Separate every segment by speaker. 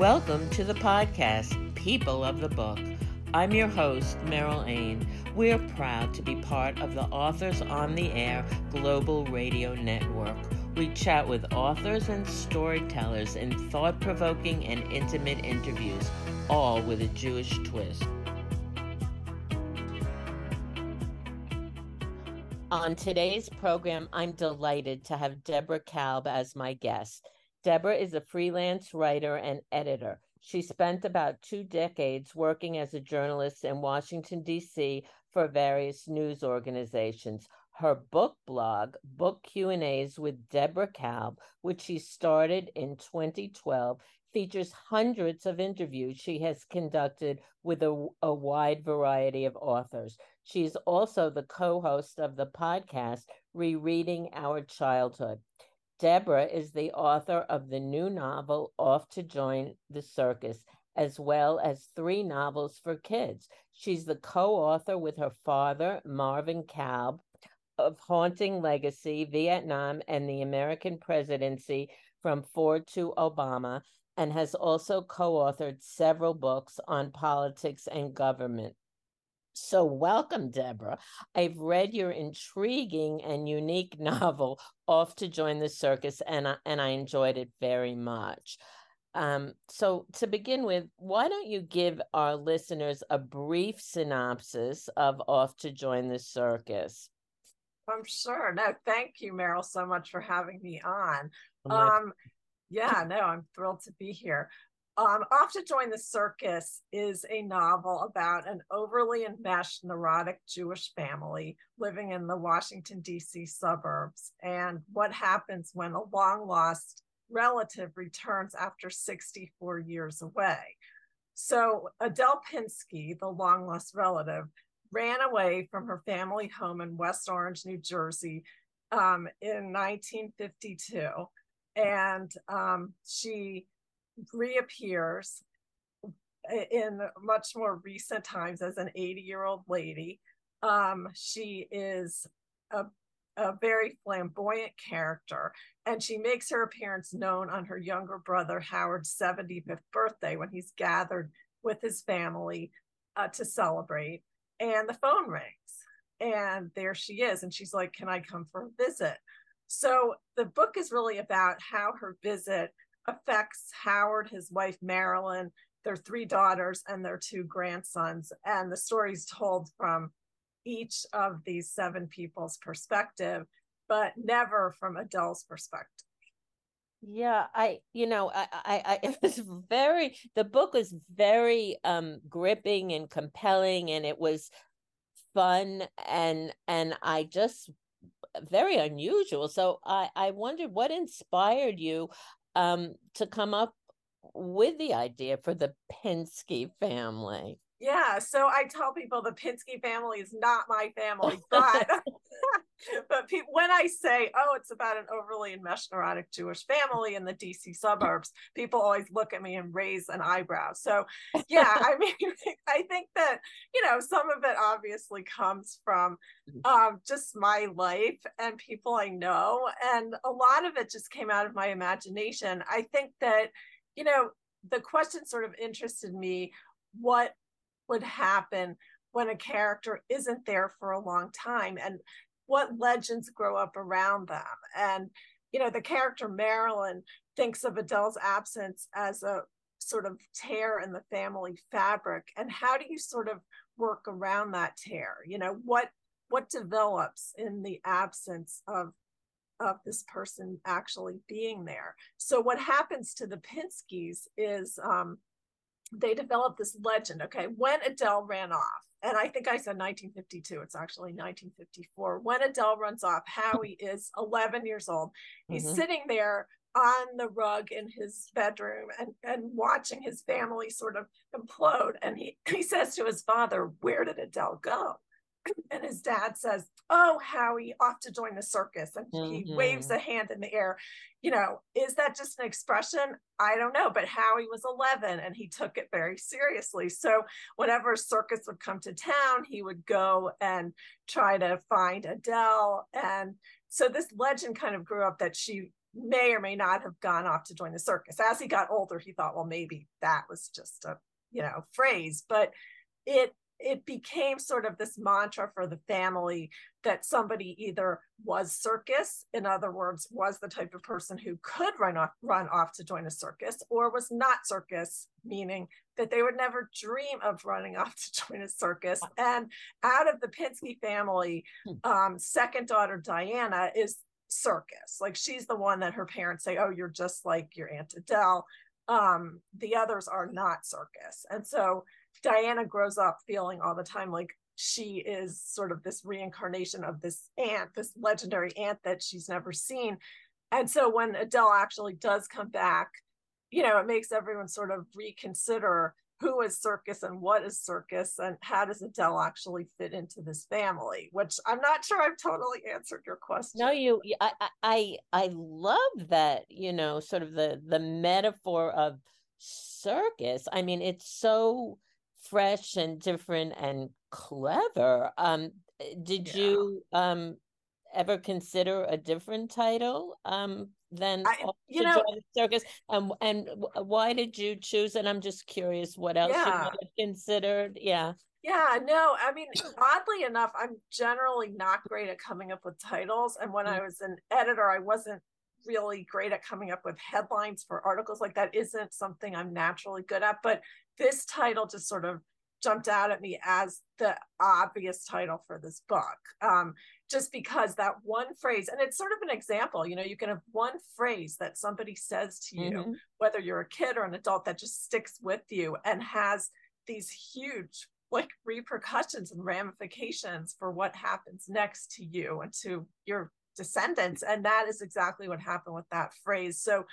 Speaker 1: Welcome to the podcast, People of the Book. I'm your host, Meryl Ain. We're proud to be part of the Authors on the Air Global Radio Network. We chat with authors and storytellers in thought provoking and intimate interviews, all with a Jewish twist. On today's program, I'm delighted to have Deborah Kalb as my guest. Deborah is a freelance writer and editor. She spent about two decades working as a journalist in Washington, D.C. for various news organizations. Her book blog, Book Q&As with Deborah Kalb, which she started in 2012, features hundreds of interviews she has conducted with a, a wide variety of authors. She's also the co-host of the podcast Rereading Our Childhood. Deborah is the author of the new novel Off to Join the Circus, as well as three novels for kids. She's the co author with her father, Marvin Kalb, of Haunting Legacy, Vietnam, and the American Presidency from Ford to Obama, and has also co authored several books on politics and government. So, welcome, Deborah. I've read your intriguing and unique novel, Off to Join the Circus, and I, and I enjoyed it very much. Um, so, to begin with, why don't you give our listeners a brief synopsis of Off to Join the Circus?
Speaker 2: I'm sure. No, thank you, Meryl, so much for having me on. Um, yeah, no, I'm thrilled to be here. Um, Off to Join the Circus is a novel about an overly enmeshed, neurotic Jewish family living in the Washington, D.C. suburbs, and what happens when a long lost relative returns after 64 years away. So, Adele Pinsky, the long lost relative, ran away from her family home in West Orange, New Jersey um, in 1952. And um, she reappears in much more recent times as an 80 year old lady. Um, she is a, a very flamboyant character, and she makes her appearance known on her younger brother Howard's 75th birthday when he's gathered with his family uh, to celebrate. And the phone rings, and there she is. And she's like, Can I come for a visit? So the book is really about how her visit affects Howard, his wife Marilyn, their three daughters, and their two grandsons. And the story is told from each of these seven people's perspective, but never from Adele's perspective.
Speaker 1: Yeah, I, you know, I, I, I, it was very, the book was very um gripping and compelling, and it was fun, and and I just very unusual. So I, I wondered what inspired you um, to come up with the idea for the Pinsky family.
Speaker 2: Yeah, so I tell people the Pinsky family is not my family, but but pe- when I say, oh, it's about an overly enmeshed neurotic Jewish family in the DC suburbs, people always look at me and raise an eyebrow. So yeah, I mean, I think that you know some of it obviously comes from mm-hmm. um, just my life and people I know, and a lot of it just came out of my imagination. I think that you know the question sort of interested me what would happen when a character isn't there for a long time and what legends grow up around them. And you know the character marilyn thinks of adele's absence as a sort of tear in the family fabric. And how do you sort of work around that tear? You know what what develops in the absence of of this person actually being there? So what happens to the pinskys is um, they developed this legend. Okay, when Adele ran off, and I think I said 1952, it's actually 1954. When Adele runs off, Howie is 11 years old. He's mm-hmm. sitting there on the rug in his bedroom and, and watching his family sort of implode. And he, he says to his father, Where did Adele go? And his dad says, Oh, Howie, off to join the circus. And mm-hmm. he waves mm-hmm. a hand in the air. You know, is that just an expression? I don't know. But Howie was 11 and he took it very seriously. So whenever circus would come to town, he would go and try to find Adele. And so this legend kind of grew up that she may or may not have gone off to join the circus. As he got older, he thought, well, maybe that was just a you know phrase, but it it became sort of this mantra for the family that somebody either was circus, in other words, was the type of person who could run off, run off to join a circus, or was not circus, meaning that they would never dream of running off to join a circus. And out of the Pinsky family, hmm. um, second daughter Diana is circus. Like she's the one that her parents say, "Oh, you're just like your aunt Adele." Um, the others are not circus, and so Diana grows up feeling all the time like she is sort of this reincarnation of this aunt, this legendary aunt that she's never seen. And so when Adele actually does come back, you know, it makes everyone sort of reconsider who is circus and what is circus and how does Adele actually fit into this family which i'm not sure i've totally answered your question
Speaker 1: no you i i i love that you know sort of the the metaphor of circus i mean it's so fresh and different and clever. Um, did yeah. you um ever consider a different title um than I, you know circus? And and why did you choose? And I'm just curious, what else yeah. you might have considered? Yeah.
Speaker 2: Yeah, no, I mean, oddly enough, I'm generally not great at coming up with titles. And when. I was an editor, I wasn't really great at coming up with headlines for articles like that isn't something I'm naturally good at. But this title just sort of jumped out at me as the obvious title for this book um, just because that one phrase and it's sort of an example you know you can have one phrase that somebody says to you mm-hmm. whether you're a kid or an adult that just sticks with you and has these huge like repercussions and ramifications for what happens next to you and to your descendants and that is exactly what happened with that phrase. So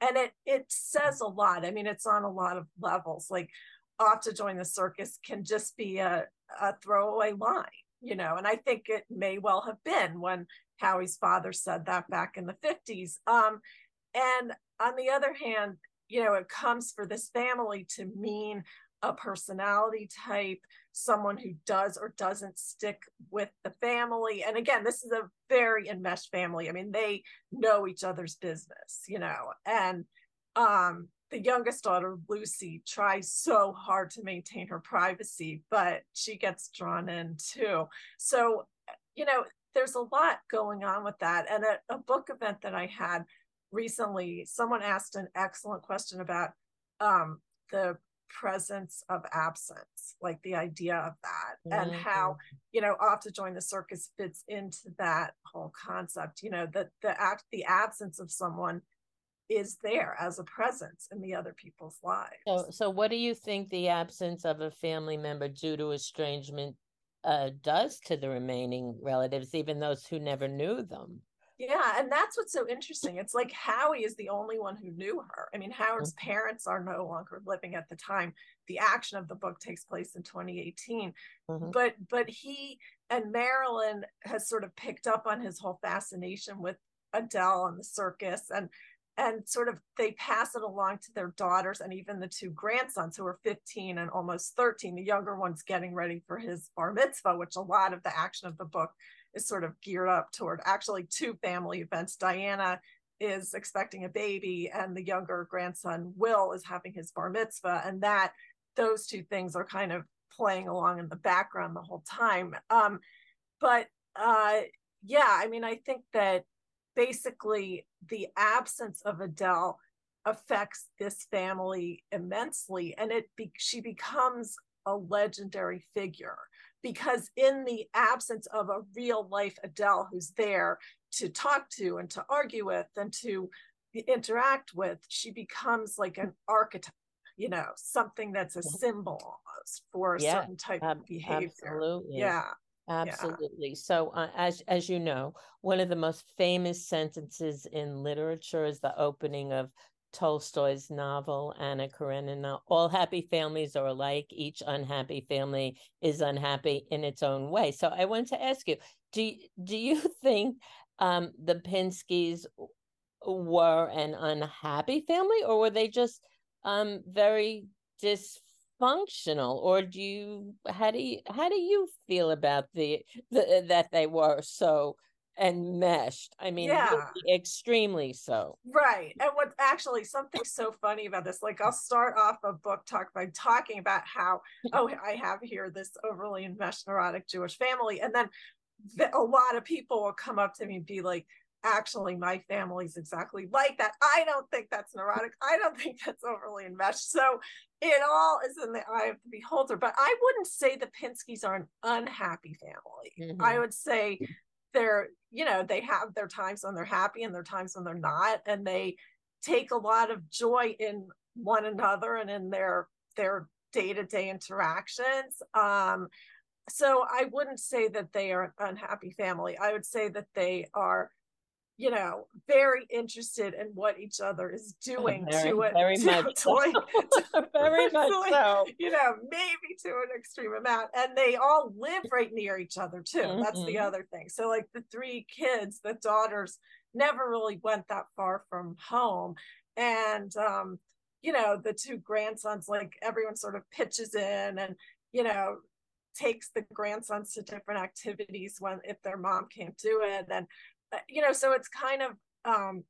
Speaker 2: and it it says a lot. I mean it's on a lot of levels. Like off to join the circus can just be a, a throwaway line you know? And i think it may well have been when howie's father said that back in the 50s um and on the other hand you know it comes for this family to mean a personality type someone who does or doesn't stick with the family and again this is a very enmeshed family i mean they know each other's business you know and um the youngest daughter, Lucy, tries so hard to maintain her privacy, but she gets drawn in too. So, you know, there's a lot going on with that. And at a book event that I had recently, someone asked an excellent question about um, the presence of absence, like the idea of that, mm-hmm. and how you know off to join the circus fits into that whole concept. You know, that the act, the absence of someone is there as a presence in the other people's lives.
Speaker 1: So, so what do you think the absence of a family member due to estrangement uh, does to the remaining relatives, even those who never knew them?
Speaker 2: Yeah, and that's what's so interesting. It's like Howie is the only one who knew her. I mean, Howard's mm-hmm. parents are no longer living at the time. The action of the book takes place in 2018. Mm-hmm. But but he and Marilyn has sort of picked up on his whole fascination with Adele and the circus and and sort of they pass it along to their daughters and even the two grandsons who are 15 and almost 13 the younger one's getting ready for his bar mitzvah which a lot of the action of the book is sort of geared up toward actually two family events. Diana is expecting a baby and the younger grandson will is having his bar mitzvah. And that those two things are kind of playing along in the background the whole time. Um, but uh, yeah i mean i think that basically the absence of Adele affects this family immensely. And it be, she becomes a legendary figure because in the absence of a real life Adele who's there to talk to and to argue with and to interact with she becomes like an archetype you know something that's a symbol for a yeah, certain type of behavior absolutely. yeah
Speaker 1: Absolutely. Yeah. So, uh, as as you know, one of the most famous sentences in literature is the opening of Tolstoy's novel Anna Karenina. All happy families are alike. Each unhappy family is unhappy in its own way. So, I want to ask you: Do do you think um, the Pinskys were an unhappy family, or were they just um, very dysfunctional? or do you how do you how do you feel about the, the that they were so and meshed. I mean,
Speaker 2: Yeah.
Speaker 1: extremely so.
Speaker 2: Right. And what actually something so funny about this, like I'll start off a book talk by talking about how, oh, I have here this overly enmeshed neurotic Jewish family. And then the, a lot of people will come up to me and be like, actually, my family's exactly like that. I don't think that's neurotic. I don't think that's overly enmeshed. So it all is in the eye of the beholder. But I wouldn't say the Pinskys are an unhappy family. I
Speaker 1: Mhm.
Speaker 2: would say they're you know they have their times when they're happy and their times when they're not and they take a lot of joy in one another and in their their day-to-day interactions. Um so i wouldn't say that they are an unhappy family. I would say that they are you know very interested in what each other is doing
Speaker 1: very,
Speaker 2: to it
Speaker 1: very
Speaker 2: to,
Speaker 1: much
Speaker 2: to
Speaker 1: so. very much
Speaker 2: like-
Speaker 1: so.
Speaker 2: you know, maybe to an extreme amount. And they all live right near each other too. That's the
Speaker 1: Mhm.
Speaker 2: other thing. So, like the three kids, the daughters never really went that far from home. And, um, you know, the two grandsons, like everyone sort of pitches in and, you know, takes the grandsons to different activities when if their mom can't do it. And, you know, so it's kind of, um,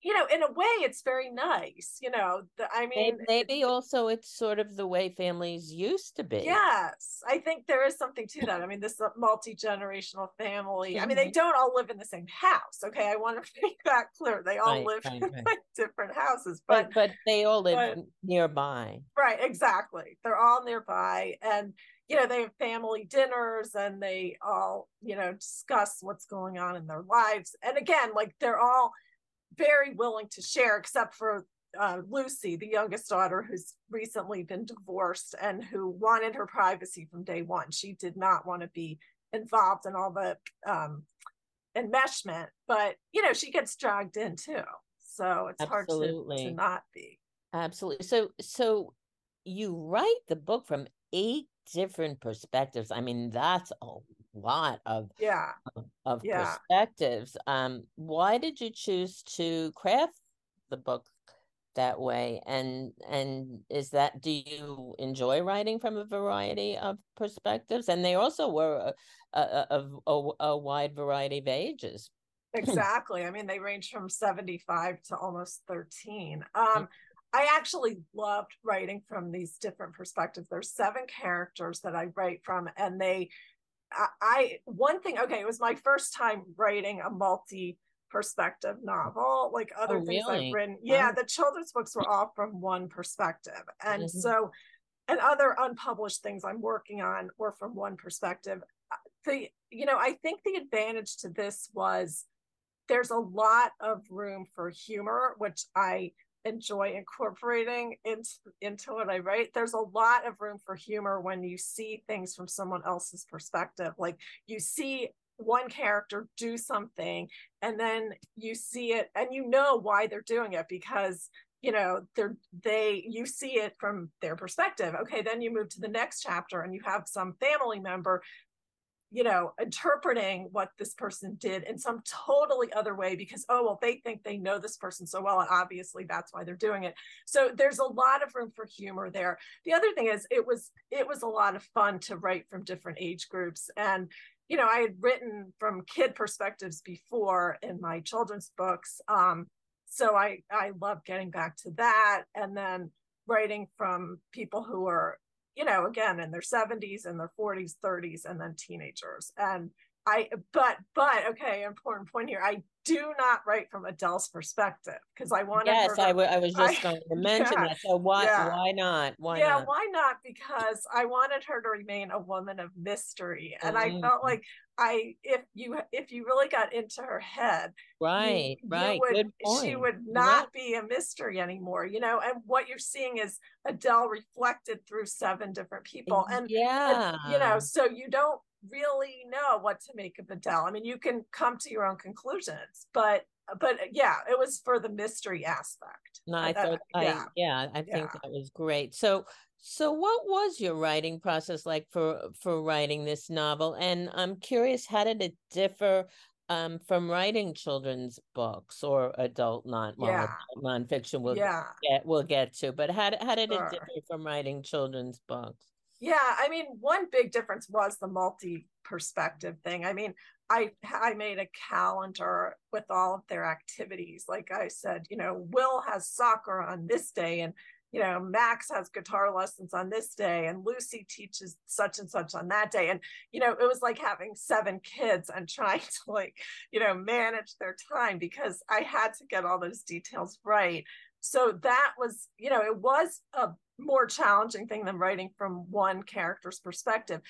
Speaker 2: you know, in a way, it's very nice. You know, the, I mean,
Speaker 1: Maybe also it's sort of the way families used to be.
Speaker 2: Yes, I think there is something to that. I mean, this multi generational family. I mean, they
Speaker 1: Mhm.
Speaker 2: don't all live in the same house. Okay, I want to make that clear. They all
Speaker 1: Right,
Speaker 2: live
Speaker 1: right,
Speaker 2: in
Speaker 1: right.
Speaker 2: like different houses,
Speaker 1: But
Speaker 2: but
Speaker 1: but they all live
Speaker 2: but-
Speaker 1: nearby.
Speaker 2: right, exactly. They're all nearby, and you know they have family dinners, and they all you know discuss what's going on in their lives. And again, like they're all very willing to share, except for uh, Lucy, the youngest daughter, who's recently been divorced and who wanted her privacy from day one. She did not want to be involved in all the um, enmeshment, but you know, she gets dragged in too. So it's hard to, to not be.
Speaker 1: Absolutely. So so you write the book from eight different perspectives. I mean, that's a lot of
Speaker 2: Yeah.
Speaker 1: of
Speaker 2: Yeah.
Speaker 1: perspectives. Um, why did you choose to craft the book that way? And and is that do you enjoy writing from a variety of perspectives? And they also were a, a, a, a, a wide variety of ages.
Speaker 2: exactly. I mean, they range from 75 to almost 13. Um, I actually loved writing from these different perspectives. There's seven characters that I write from, and they, I, I one thing, okay, it was my first time writing a multi perspective novel, like other
Speaker 1: Oh,
Speaker 2: things
Speaker 1: really?
Speaker 2: I've written. Yeah,
Speaker 1: Wow.
Speaker 2: the children's books were all from one perspective. And
Speaker 1: Mhm.
Speaker 2: so, and other unpublished things I'm working on were from one perspective. Uh, The, you know, I think the advantage to this was there's a lot of room for humor, which I enjoy incorporating into into what I write. There's a lot of room for humor when you see things from someone else's perspective. Like you see one character do something and then you see it and you know why they're doing it because you know they're they you see it from their perspective okay then you move to the next chapter and you have some family member you know, interpreting what this person did in some totally other way because, oh, well, they think they know this person so well. And obviously that's why they're doing it. So there's a lot of room for humor there. The other thing is it was it was a lot of fun to write from different age groups. And, you know, I had written from kid perspectives before in my children's books. Um, so I I love getting back to that. And then writing from people who are you know, again, in their 70s and their 40s, 30s, and then teenagers. And I, but, but, okay, important point here. I do not write from Adele's perspective because I wanted
Speaker 1: Yes,
Speaker 2: to,
Speaker 1: I, w- I was
Speaker 2: I-
Speaker 1: just going to mention
Speaker 2: yeah,
Speaker 1: that. So why
Speaker 2: yeah.
Speaker 1: why not? Why
Speaker 2: yeah,
Speaker 1: not?
Speaker 2: why not? Because I wanted her to remain a woman of mystery. And I
Speaker 1: Mm.
Speaker 2: felt like I, if you, if you really got into her head, you-
Speaker 1: Right,
Speaker 2: you
Speaker 1: right.
Speaker 2: would-
Speaker 1: Good point.
Speaker 2: She would not
Speaker 1: right.
Speaker 2: be a mystery anymore, you know. And what you're seeing is Adele reflected through seven different people, and and,
Speaker 1: yeah,
Speaker 2: you know, so you don't really know what to make of Adele. I mean, you can come to your own conclusions, but but yeah, it was for the mystery aspect.
Speaker 1: No, I
Speaker 2: Uh,
Speaker 1: thought I
Speaker 2: yeah.
Speaker 1: yeah, I think
Speaker 2: yeah.
Speaker 1: that was great. So so what was your writing process like for for writing this novel? And I'm curious, how did it differ um from writing children's books or adult non well,
Speaker 2: Yeah.
Speaker 1: adult nonfiction we'll
Speaker 2: yeah.
Speaker 1: get we'll get to, but how how did it differ from writing children's books?
Speaker 2: Yeah, I mean, one big difference was the multi perspective thing. I mean, I I made a calendar with all of their activities. Like I said, you know, Will has soccer on this day and you know, Max has guitar lessons on this day and Lucy teaches such and such on that day. And, you know, it was like having seven kids and trying to like, you know, manage their time because I had to get all those details right. So that was, you know, it was a more challenging thing than writing from one character's perspective.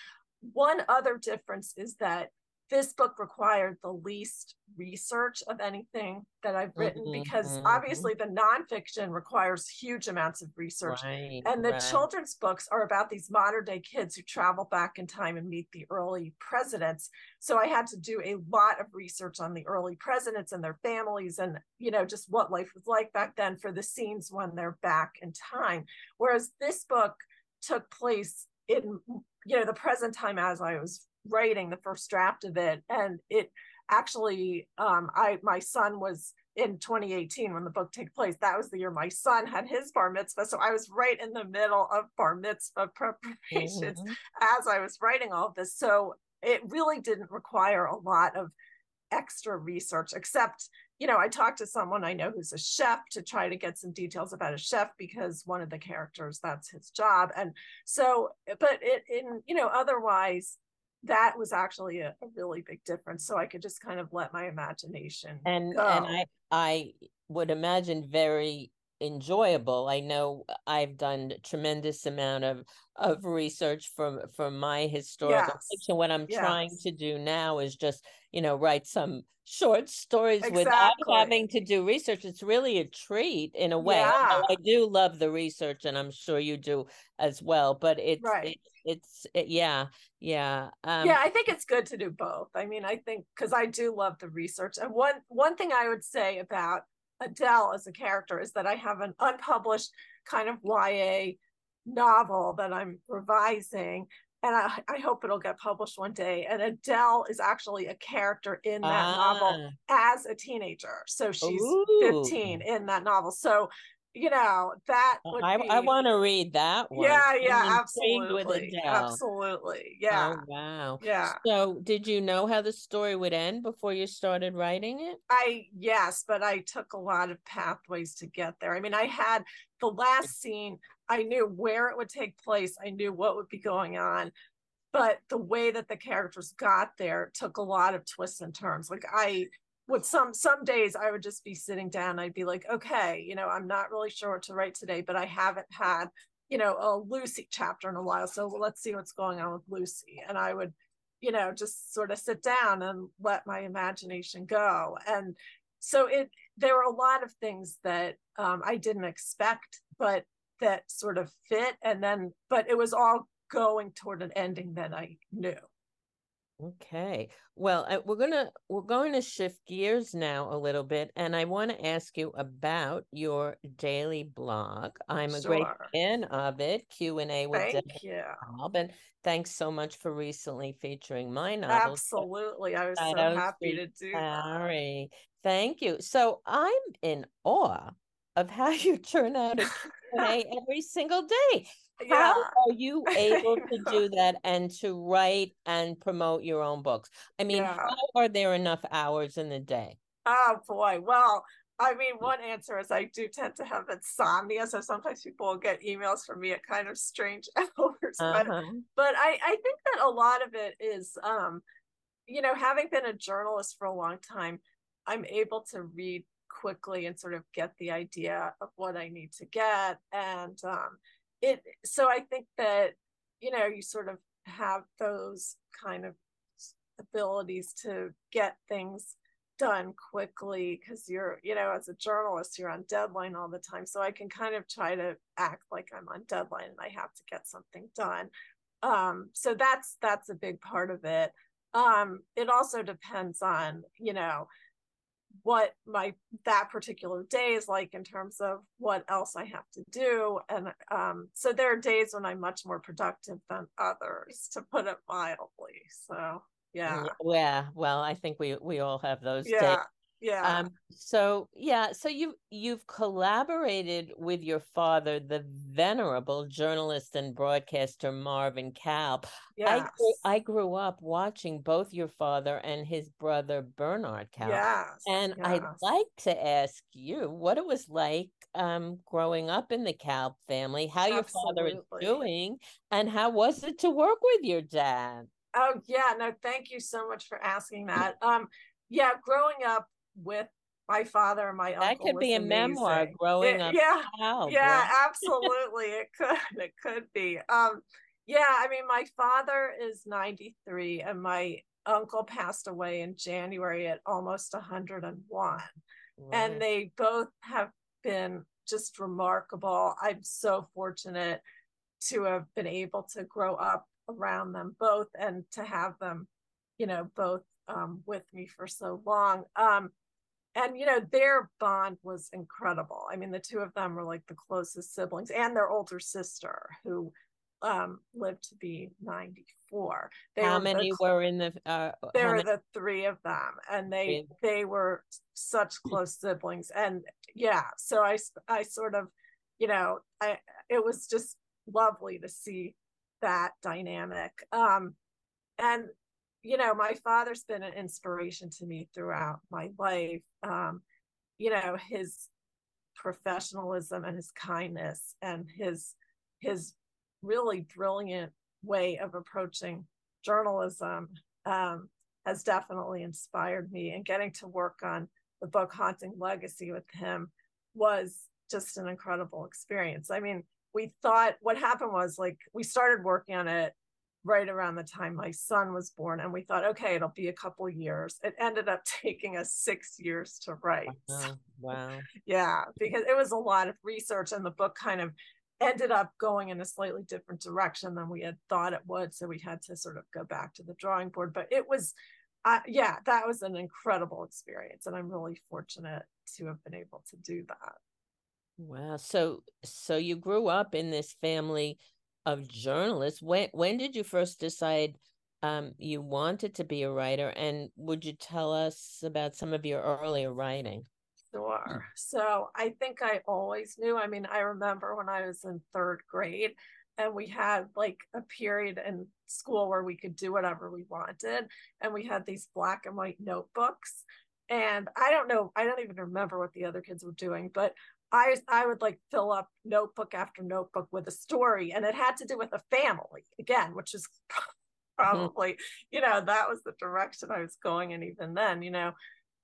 Speaker 2: One other difference is that this book required the least research of anything that I've written mm-hmm, because mm-hmm. obviously the nonfiction requires huge amounts of research. Right, and the right. children's books are about these modern day kids who travel back in time and meet the early presidents. So I had to do a lot of research on the early presidents and their families and, you know, just what life was like back then for the scenes when they're back in time. Whereas this book took place in, you know, the present time as I was writing the first draft of it. And it actually um i my son was in 2018 when the book took place. That was the year my son had his bar mitzvah. So i was right in the middle of bar mitzvah preparations mm-hmm. as i was writing all of this. So it really didn't require a lot of extra research except you know i talked to someone i know who's a chef to try to get some details about a chef because one of the characters that's his job. And so but it in you know otherwise that was actually a, a, really big difference so i could just kind of let my imagination
Speaker 1: and
Speaker 2: go.
Speaker 1: and i i would imagine very enjoyable i know i've done tremendous amount of of research from from my historical yes. fiction what i'm yes. trying to do now is just you know write some short stories exactly. without having to do research it's really a treat in a way yeah. i do love the research and i'm sure you do as well but it's right. it's it's it, yeah yeah
Speaker 2: um, yeah i think it's good to do both i mean i think because i do love the research and one one thing i would say about adele as a character is that i have an unpublished kind of ya novel that i'm revising and I, I, hope it'll get published one day. And Adele is actually a character in that ah. novel as a teenager. So she's Ooh. 15 in that novel. So you know that
Speaker 1: uh, I. I want to read that one.
Speaker 2: Yeah, yeah, absolutely, absolutely, yeah.
Speaker 1: Oh, wow,
Speaker 2: yeah.
Speaker 1: So, did you know how the story would end before you started writing it?
Speaker 2: I yes, but I took a lot of pathways to get there. I mean, I had the last scene. I knew where it would take place. I knew what would be going on, but the way that the characters got there took a lot of twists and turns. Like I would some some days I would just be sitting down. I'd be like, okay, you know, I'm not really sure what to write today, but I haven't had, you know, a Lucy chapter in a while. So let's see what's going on with Lucy. And I would, you know, just sort of sit down and let my imagination go. And so it there were a lot of things that um, I didn't expect, but that sort of fit. And then, but it was all going toward an ending that I knew.
Speaker 1: Okay. Well, we're gonna we're going to shift gears now a little bit, and I want to ask you about your daily blog. I'm a great fan of it. Q and A with
Speaker 2: Thank you.
Speaker 1: Bob, and thanks so much for recently featuring my novel.
Speaker 2: Absolutely, I was so happy to do Harry.
Speaker 1: Thank you. So I'm in awe of how you turn out a Q&A every single day yeah. how are you able to do that and to write and promote your own books i mean yeah. how are there enough hours in the day
Speaker 2: oh boy well i mean one answer is i do tend to have insomnia so sometimes people will get emails from me at kind of strange hours uh-huh. but but I, I think that a lot of it is um you know having been a journalist for a long time i'm able to read quickly and sort of get the idea of what i need to get and um it so i think that you know you sort of have those kind of abilities to get things done quickly because you're you know as a journalist you're on deadline all the time so i can kind of try to act like i'm on deadline and i have to get something done. Um so that's that's a big part of it. Um it also depends on you know what my that particular day is like in terms of what else I have to do. And um, so there are days when I'm much more productive than others, to put it mildly. So yeah.
Speaker 1: Yeah. Well, I think we we all have those yeah. days.
Speaker 2: Yeah.
Speaker 1: Um, so yeah, so you you've collaborated with your father, the venerable journalist and broadcaster Marvin Kalb.
Speaker 2: yes.
Speaker 1: I grew, I grew up watching both your father and his brother Bernard Kalb.
Speaker 2: yes.
Speaker 1: And I'd like to ask you what it was like um, growing up in the Kalb family, how your father is doing, and how was it to work with your dad?
Speaker 2: Oh yeah, no, thank you so much for asking that. Um, yeah, growing up with my father and my uncle.
Speaker 1: That could be a memoir, growing
Speaker 2: It-
Speaker 1: up
Speaker 2: Yeah,
Speaker 1: Kalb.
Speaker 2: yeah,
Speaker 1: right?
Speaker 2: absolutely. It could, it could be. Um, yeah, I mean, my father is 93 and my uncle passed away in January at almost 101.
Speaker 1: Right.
Speaker 2: and they both have been just remarkable. I'm so fortunate to have been able to grow up around them both and to have them, you know, both um, with me for so long. Um, and you know, their bond was incredible. I mean, the two of them were like the closest siblings, and their older sister who um, lived to be 94. They
Speaker 1: how
Speaker 2: were the
Speaker 1: many
Speaker 2: cl-
Speaker 1: were in the? Uh,
Speaker 2: there were
Speaker 1: many-
Speaker 2: the three of them and they they were such close siblings and yeah so i i sort of you know i it was just lovely to see that dynamic um and you know my father's been an inspiration to me throughout my life um you know his professionalism and his kindness and his his really brilliant way of approaching journalism um, has definitely inspired me. And getting to work on the book Haunting Legacy with him was just an incredible experience. I mean, we thought what happened was like we started working on it right around the time my son was born, and we thought, okay, it'll be a couple years. It ended up taking us six years to write.
Speaker 1: Wow. wow.
Speaker 2: yeah, because it was a lot of research, and the book kind of ended up going in a slightly different direction than we had thought it would. So we had to sort of go back to the drawing board. But it was, uh, yeah, that was an incredible experience, and I'm really fortunate to have been able to do that.
Speaker 1: Wow. So so you grew up in this family of journalists. When when did you first decide um you wanted to be a writer and would you tell us about some of your earlier writing?
Speaker 2: Sure. So I think I always knew. I mean, I remember when I was in third grade and we had like a period in school where we could do whatever we wanted. And we had these black and white notebooks. And I don't know, I don't even remember what the other kids were doing, but I I would like fill up notebook after notebook with a story, and it had to do with a family again, which is probably, you know, that was the direction I was going in even then, you know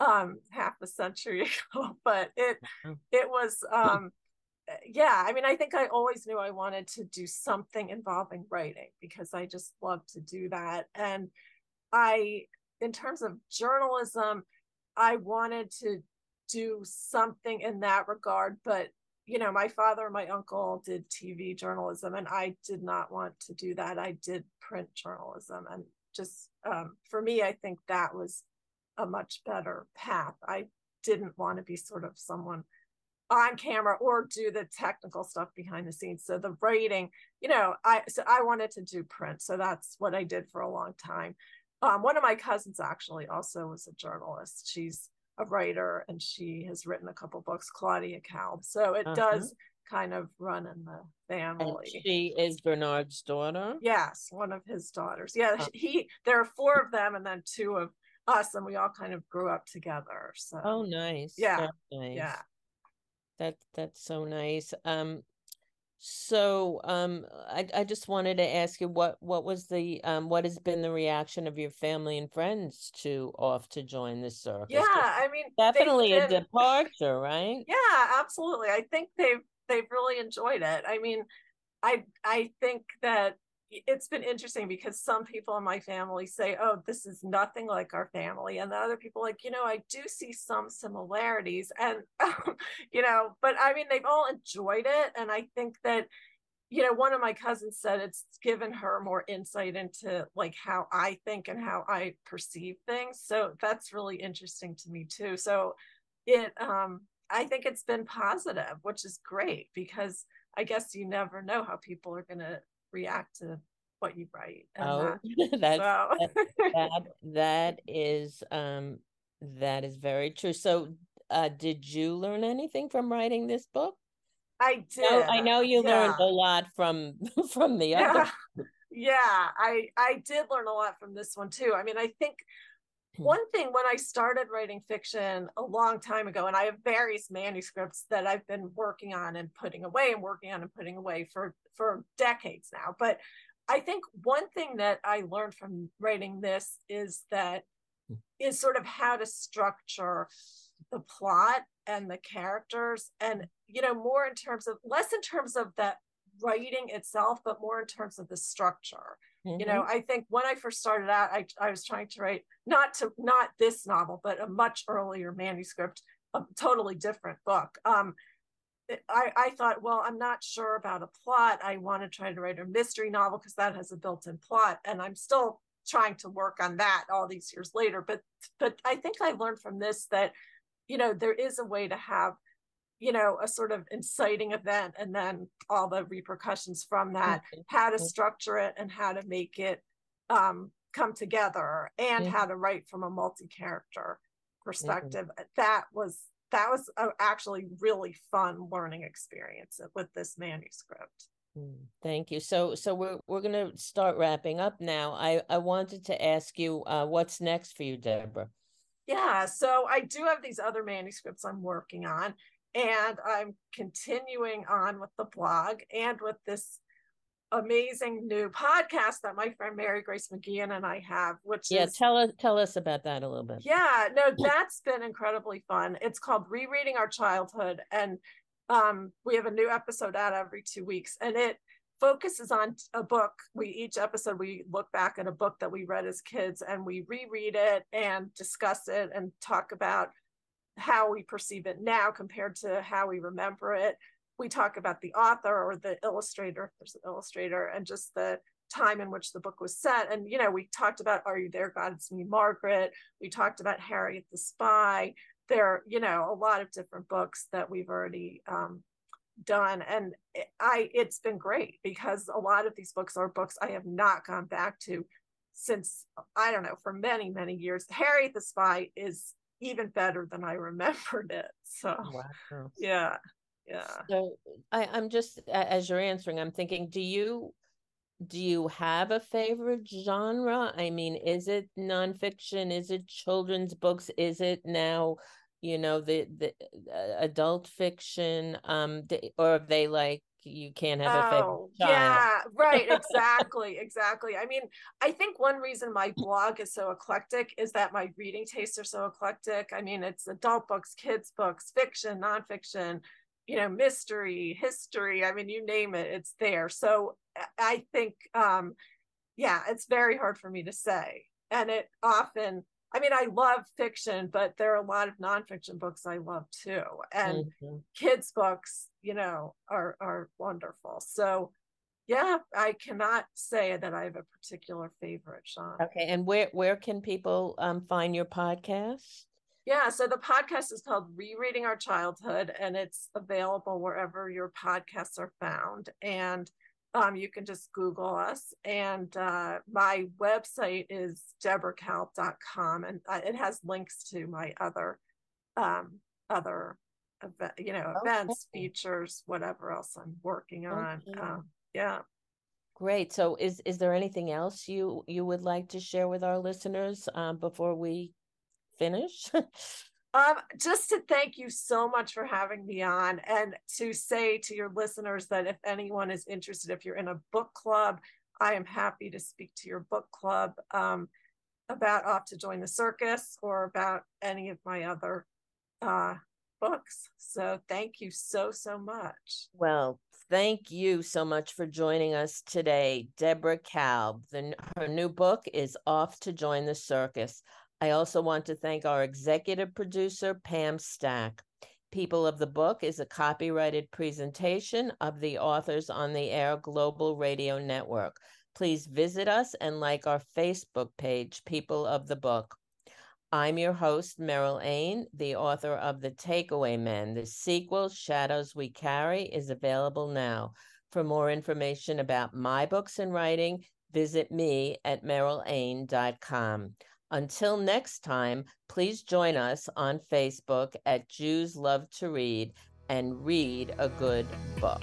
Speaker 2: um half a century ago but it
Speaker 1: Mhm.
Speaker 2: it was um yeah i mean i think i always knew i wanted to do something involving writing because i just love to do that and i in terms of journalism i wanted to do something in that regard but you know my father and my uncle did tv journalism and i did not want to do that i did print journalism and just um, for me i think that was a much better path. I didn't want to be sort of someone on camera or do the technical stuff behind the scenes. So the writing, you know, I so I wanted to do print. So that's what I did for a long time. Um, one of my cousins actually also was a journalist. She's a writer and she has written a couple books, Claudia Kalb. So it
Speaker 1: Uh-huh.
Speaker 2: does kind of run in the
Speaker 1: And
Speaker 2: family.
Speaker 1: she is Bernard's daughter.
Speaker 2: Yes, one of his daughters. Yeah,
Speaker 1: Oh.
Speaker 2: he there are four of them and then two of us and we all kind of grew up together. So
Speaker 1: Oh, nice.
Speaker 2: Yeah,
Speaker 1: Very nice.
Speaker 2: yeah.
Speaker 1: That that's so nice. Um, so um, I I just wanted to ask you what what was the um what has been the reaction of your family and friends to off to join the circus?
Speaker 2: Yeah, I mean
Speaker 1: definitely a departure, right?
Speaker 2: Yeah, absolutely. I think they've they've really enjoyed it. I mean, I I think that it's been interesting because some people in my family say, "Oh, this is nothing like our family," and the other people like, you know, I do see some similarities, and you know, but I mean, they've all enjoyed it, and I think that you know, one of my cousins said it's given her more insight into like how I think and how I perceive things. So that's really interesting to me too. So it um I think it's been positive, which is great because I guess you never know how people are going to react to what you write.
Speaker 1: Oh,
Speaker 2: that.
Speaker 1: that's
Speaker 2: So-
Speaker 1: that that is um That is very true. So, uh, did you learn anything from writing this book?
Speaker 2: I did.
Speaker 1: No, I know you
Speaker 2: yeah.
Speaker 1: learned a lot from from the
Speaker 2: yeah.
Speaker 1: other.
Speaker 2: Yeah, I I did learn a lot from this one too. I mean, I think. One thing when I started writing fiction a long time ago, and I have various manuscripts that I've been working on and putting away and working on and putting away for for decades now. But I think one thing that I learned from writing this is that
Speaker 1: Hmm.
Speaker 2: sort of how to structure the plot and the characters and you know more in terms of less in terms of that writing itself but more in terms of the structure you know i think when i first started out I, I was trying to write not to not this novel but a much earlier manuscript a totally different book um I, I thought, well, I'm not sure about a plot. I want to try to write a mystery novel because that has a built-in plot, and I'm still trying to work on that all these years later. But but I think I learned from this that, you know, there is a way to have, you know, a sort of inciting event and then all the repercussions from that,
Speaker 1: Mhm.
Speaker 2: how to
Speaker 1: Mhm.
Speaker 2: structure it and how to make it um, come together, and
Speaker 1: Mhm.
Speaker 2: how to write from a multi-character perspective. That was that was a actually really fun learning experience with this manuscript.
Speaker 1: Mm, Thank you. So, so we're we're gonna start wrapping up now. I I wanted to ask you, uh, what's next for you, Deborah?
Speaker 2: Yeah, so I do have these other manuscripts I'm working on, and I'm continuing on with the blog and with this amazing new podcast that my friend Mary Grace McGeehan and I have, which
Speaker 1: Yeah,
Speaker 2: is
Speaker 1: tell us tell us about that a little bit.
Speaker 2: yeah, no, that's been incredibly fun. It's called Rereading Our Childhood, and um, we have a new episode out every two weeks, and it focuses on a book. We each episode we look back at a book that we read as kids, and we reread it and discuss it and talk about how we perceive it now compared to how we remember it. We talk about the author or the illustrator, if there's an illustrator, and just the time in which the book was set. And, you know, we talked about Are You There, God? It's Me, Margaret. We talked about Harriet the Spy. There, are, you know, a lot of different books that we've already um, done. And I, it's been great because a lot of these books are books I have not gone back to since, I don't know, for many, many years. Harriet the Spy is even better than I remembered it. So,
Speaker 1: Wow.
Speaker 2: yeah. Yeah.
Speaker 1: So I, I'm just as you're answering, I'm thinking, do you do you have a favorite genre? I mean, is it nonfiction? Is it children's books? Is it now, you know, the the uh, adult fiction? Um, the, or are they like you can't have a favorite
Speaker 2: Oh,
Speaker 1: child?
Speaker 2: yeah, right. Exactly. exactly. I mean, I think one reason my blog is so eclectic is that my reading tastes are so eclectic. I mean, it's adult books, kids' books, fiction, nonfiction, you know, mystery, history. I mean, you name it, it's there. So I think, um, yeah, it's very hard for me to say. And it often, I mean, I love fiction, but there are a lot of nonfiction books I love too. And
Speaker 1: Mhm.
Speaker 2: kids books you know are are wonderful so yeah i cannot say that i have a particular favorite genre
Speaker 1: Okay, and where where can people um find your podcast?
Speaker 2: yeah so the podcast is called rereading our childhood and it's available wherever your podcasts are found and um, you can just google us and uh, my website is deborahkalb.com and uh, it has links to my other um, other event, you know events
Speaker 1: Okay.
Speaker 2: features whatever else i'm working on
Speaker 1: Okay.
Speaker 2: um, yeah
Speaker 1: Great. So is is there anything else you you would like to share with our listeners um before we finish?
Speaker 2: Um, just to thank you so much for having me on and to say to your listeners that if anyone is interested, if you're in a book club, I am happy to speak to your book club um, about Off to Join the Circus or about any of my other uh, books. So thank you so, so much.
Speaker 1: Well, thank you so much for joining us today, Deborah Kalb. The, her new book is Off to Join the Circus. I also want to thank our executive producer, Pam Stack. People of the Book is a copyrighted presentation of the authors on the Air Global Radio Network. Please visit us and like our Facebook page, People of the Book. I'm your host, Meryl Ain, the author of The Takeaway Men. The sequel, Shadows We Carry, is available now. For more information about my books and writing, visit me at merylain.com. Until next time, please join us on Facebook at Jews Love to Read and read a good book.